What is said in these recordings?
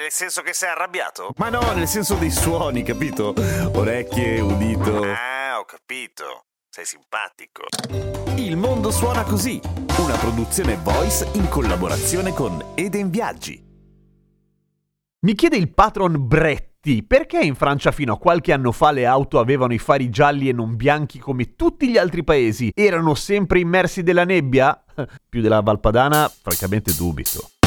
Nel senso che sei arrabbiato? Ma no, nel senso dei suoni, capito? Orecchie, udito. Ah, ho capito. Sei simpatico. Il mondo suona così, una produzione voice in collaborazione con Eden Viaggi. Mi chiede il patron Bretti perché in Francia fino a qualche anno fa le auto avevano i fari gialli e non bianchi come tutti gli altri paesi? Erano sempre immersi nella nebbia? Più della Valpadana, francamente dubito.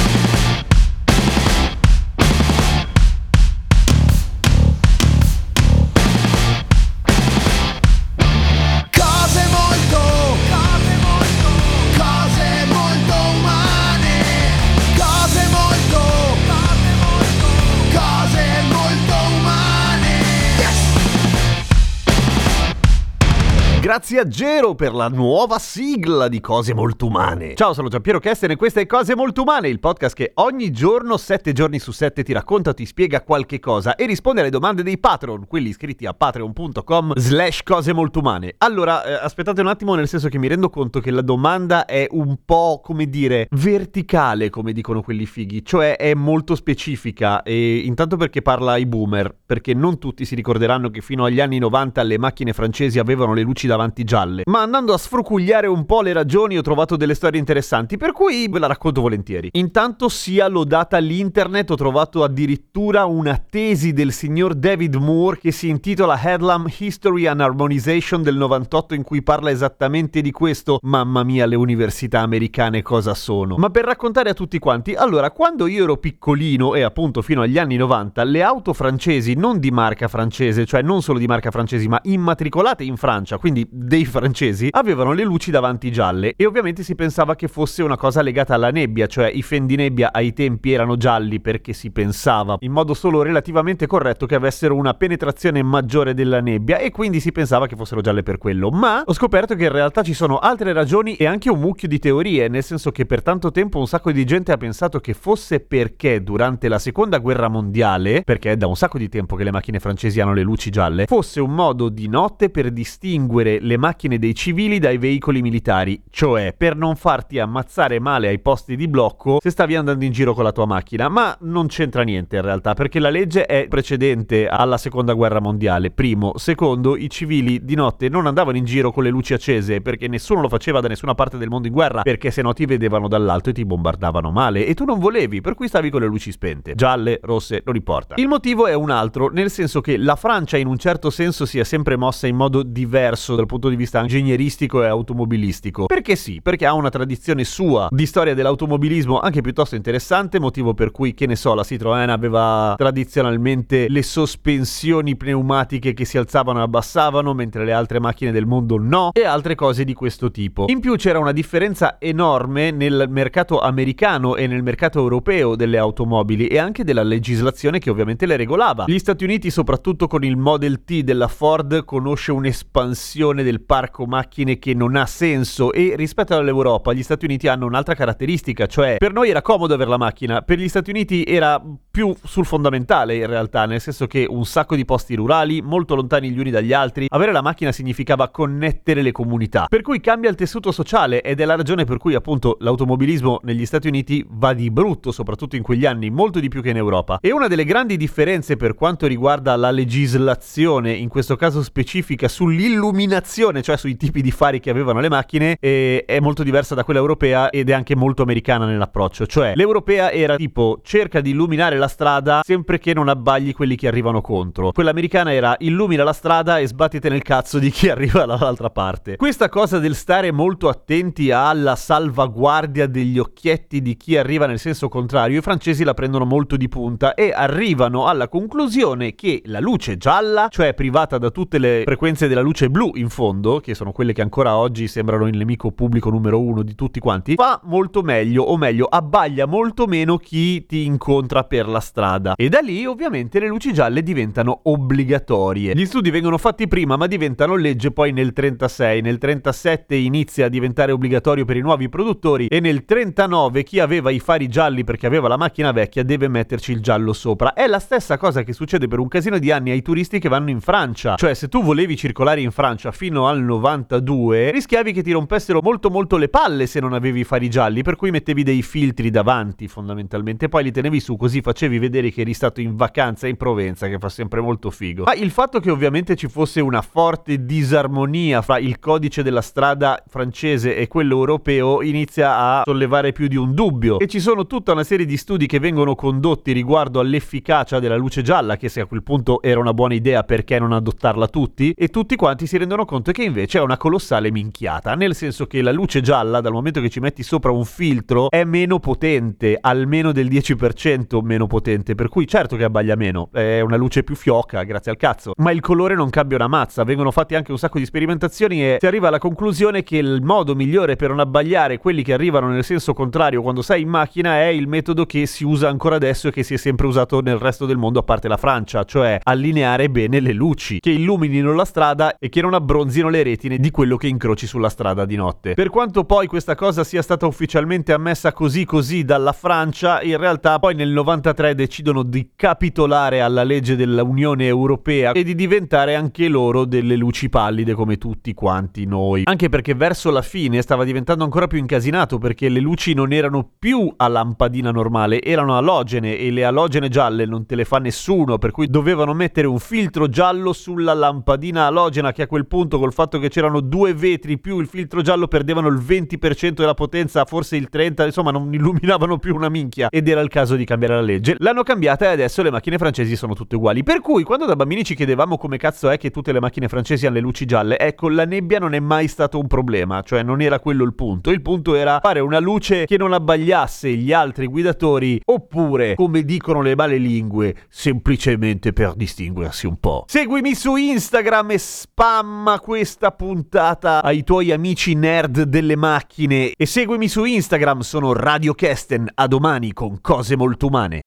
Grazie a Gero per la nuova sigla di Cose Molto Umane. Ciao, sono Giampiero Kesten e questa è Cose Molto Umane, il podcast che ogni giorno, 7 giorni su 7, ti racconta, ti spiega qualche cosa e risponde alle domande dei patron, quelli iscritti a patreon.com slash cose molto umane. Allora, eh, aspettate un attimo, nel senso che mi rendo conto che la domanda è un po', come dire, verticale, come dicono quelli fighi, cioè è molto specifica e intanto perché parla ai boomer, perché non tutti si ricorderanno che fino agli anni 90 le macchine francesi avevano le luci davanti gialle, ma andando a sfrucugliare un po' le ragioni ho trovato delle storie interessanti, per cui ve la racconto volentieri. Intanto sia lodata l'internet, ho trovato addirittura una tesi del signor David Moore che si intitola Headlam History and Harmonization del 98 in cui parla esattamente di questo. Mamma mia, le università americane cosa sono? Ma per raccontare a tutti quanti, allora, quando io ero piccolino e appunto fino agli anni 90, le auto francesi non di marca francese, cioè non solo di marca francesi, ma immatricolate in Francia, quindi dei francesi, avevano le luci davanti gialle e ovviamente si pensava che fosse una cosa legata alla nebbia, cioè i fendinebbia ai tempi erano gialli perché si pensava in modo solo relativamente corretto che avessero una penetrazione maggiore della nebbia e quindi si pensava che fossero gialle per quello. Ma ho scoperto che in realtà ci sono altre ragioni e anche un mucchio di teorie, nel senso che per tanto tempo un sacco di gente ha pensato che fosse perché durante la seconda guerra mondiale, perché è da un sacco di tempo che le macchine francesi hanno le luci gialle, fosse un modo di notte per distinguere le macchine dei civili dai veicoli militari, cioè per non farti ammazzare male ai posti di blocco se stavi andando in giro con la tua macchina, ma non c'entra niente in realtà, perché la legge è precedente alla seconda guerra mondiale. Primo, secondo, i civili di notte non andavano in giro con le luci accese perché nessuno lo faceva da nessuna parte del mondo in guerra, perché se no ti vedevano dall'alto e ti bombardavano male e tu non volevi, per cui stavi con le luci spente, gialle, rosse, non importa. Il motivo è un altro, nel senso che la Francia in un certo senso si è sempre mossa in modo diverso dal punto di vista ingegneristico e automobilistico. Perché sì, perché ha una tradizione sua di storia dell'automobilismo anche piuttosto interessante, motivo per cui, che ne so, la Citroën aveva tradizionalmente le sospensioni pneumatiche che si alzavano e abbassavano, mentre le altre macchine del mondo no, e altre cose di questo tipo. In più c'era una differenza enorme nel mercato americano e nel mercato europeo delle automobili e anche della legislazione che ovviamente le regolava. Gli Stati Uniti, soprattutto con il Model T della Ford, conosce un'espansione del parco macchine che non ha senso e rispetto all'Europa gli Stati Uniti hanno un'altra caratteristica, cioè per noi era comodo avere la macchina, per gli Stati Uniti era più sul fondamentale in realtà, nel senso che un sacco di posti rurali, molto lontani gli uni dagli altri, avere la macchina significava connettere le comunità, per cui cambia il tessuto sociale ed è la ragione per cui appunto l'automobilismo negli Stati Uniti va di brutto, soprattutto in quegli anni, molto di più che in Europa. E una delle grandi differenze per quanto riguarda la legislazione, in questo caso specifica sull'illuminazione, cioè sui tipi di fari che avevano le macchine, eh, è molto diversa da quella europea ed è anche molto americana nell'approccio. Cioè, l'europea era tipo cerca di illuminare la strada sempre che non abbagli quelli che arrivano contro. Quella americana era illumina la strada e sbattite nel cazzo di chi arriva dall'altra parte. Questa cosa del stare molto attenti alla salvaguardia degli occhietti di chi arriva nel senso contrario, i francesi la prendono molto di punta e arrivano alla conclusione che la luce gialla, cioè privata da tutte le frequenze della luce blu in fondo, che sono quelle che ancora oggi sembrano il nemico pubblico numero uno di tutti quanti, fa molto meglio, o meglio, abbaglia molto meno chi ti incontra per la strada. E da lì ovviamente le luci gialle diventano obbligatorie. Gli studi vengono fatti prima ma diventano legge poi nel 36, nel 37 inizia a diventare obbligatorio per i nuovi produttori e nel 39 chi aveva i fari gialli perché aveva la macchina vecchia deve metterci il giallo sopra. È la stessa cosa che succede per un casino di anni ai turisti che vanno in Francia. Cioè se tu volevi circolare in Francia fino al 92 rischiavi che ti rompessero molto molto le palle se non avevi i fari gialli, per cui mettevi dei filtri davanti fondamentalmente, poi li tenevi su così facevi vedere che eri stato in vacanza in Provenza, che fa sempre molto figo. Ma il fatto che ovviamente ci fosse una forte disarmonia fra il codice della strada francese e quello europeo inizia a sollevare più di un dubbio. E ci sono tutta una serie di studi che vengono condotti riguardo all'efficacia della luce gialla, che se a quel punto era una buona idea perché non adottarla tutti, e tutti quanti si rendono conto che invece è una colossale minchiata, nel senso che la luce gialla, dal momento che ci metti sopra un filtro, è meno potente, almeno del 10% meno potente, per cui certo che abbaglia meno, è una luce più fioca, grazie al cazzo, ma il colore non cambia una mazza, vengono fatti anche un sacco di sperimentazioni e si arriva alla conclusione che il modo migliore per non abbagliare quelli che arrivano nel senso contrario quando sei in macchina è il metodo che si usa ancora adesso e che si è sempre usato nel resto del mondo a parte la Francia, cioè allineare bene le luci, che illuminino la strada e che non abbronzino le retine di quello che incroci sulla strada di notte. Per quanto poi questa cosa sia stata ufficialmente ammessa così così dalla Francia, in realtà poi nel 93 decidono di capitolare alla legge dell'Unione Europea e di diventare anche loro delle luci pallide come tutti quanti noi. Anche perché verso la fine stava diventando ancora più incasinato perché le luci non erano più a lampadina normale, erano alogene e le alogene gialle non te le fa nessuno, per cui dovevano mettere un filtro giallo sulla lampadina alogena che a quel punto col fatto che c'erano due vetri più il filtro giallo perdevano il 20% della potenza, forse il 30%, insomma non illuminavano più una minchia ed era il caso di cambiare la legge. L'hanno cambiata e adesso le macchine francesi sono tutte uguali. Per cui quando da bambini ci chiedevamo come cazzo è che tutte le macchine francesi hanno le luci gialle, ecco la nebbia non è mai stato un problema, cioè non era quello il punto. Il punto era fare una luce che non abbagliasse gli altri guidatori oppure, come dicono le male lingue, semplicemente per distinguersi un po'. Seguimi su Instagram e spamma questa puntata ai tuoi amici nerd delle macchine e seguimi su Instagram, sono Radio Kesten, a domani con cose molto umane.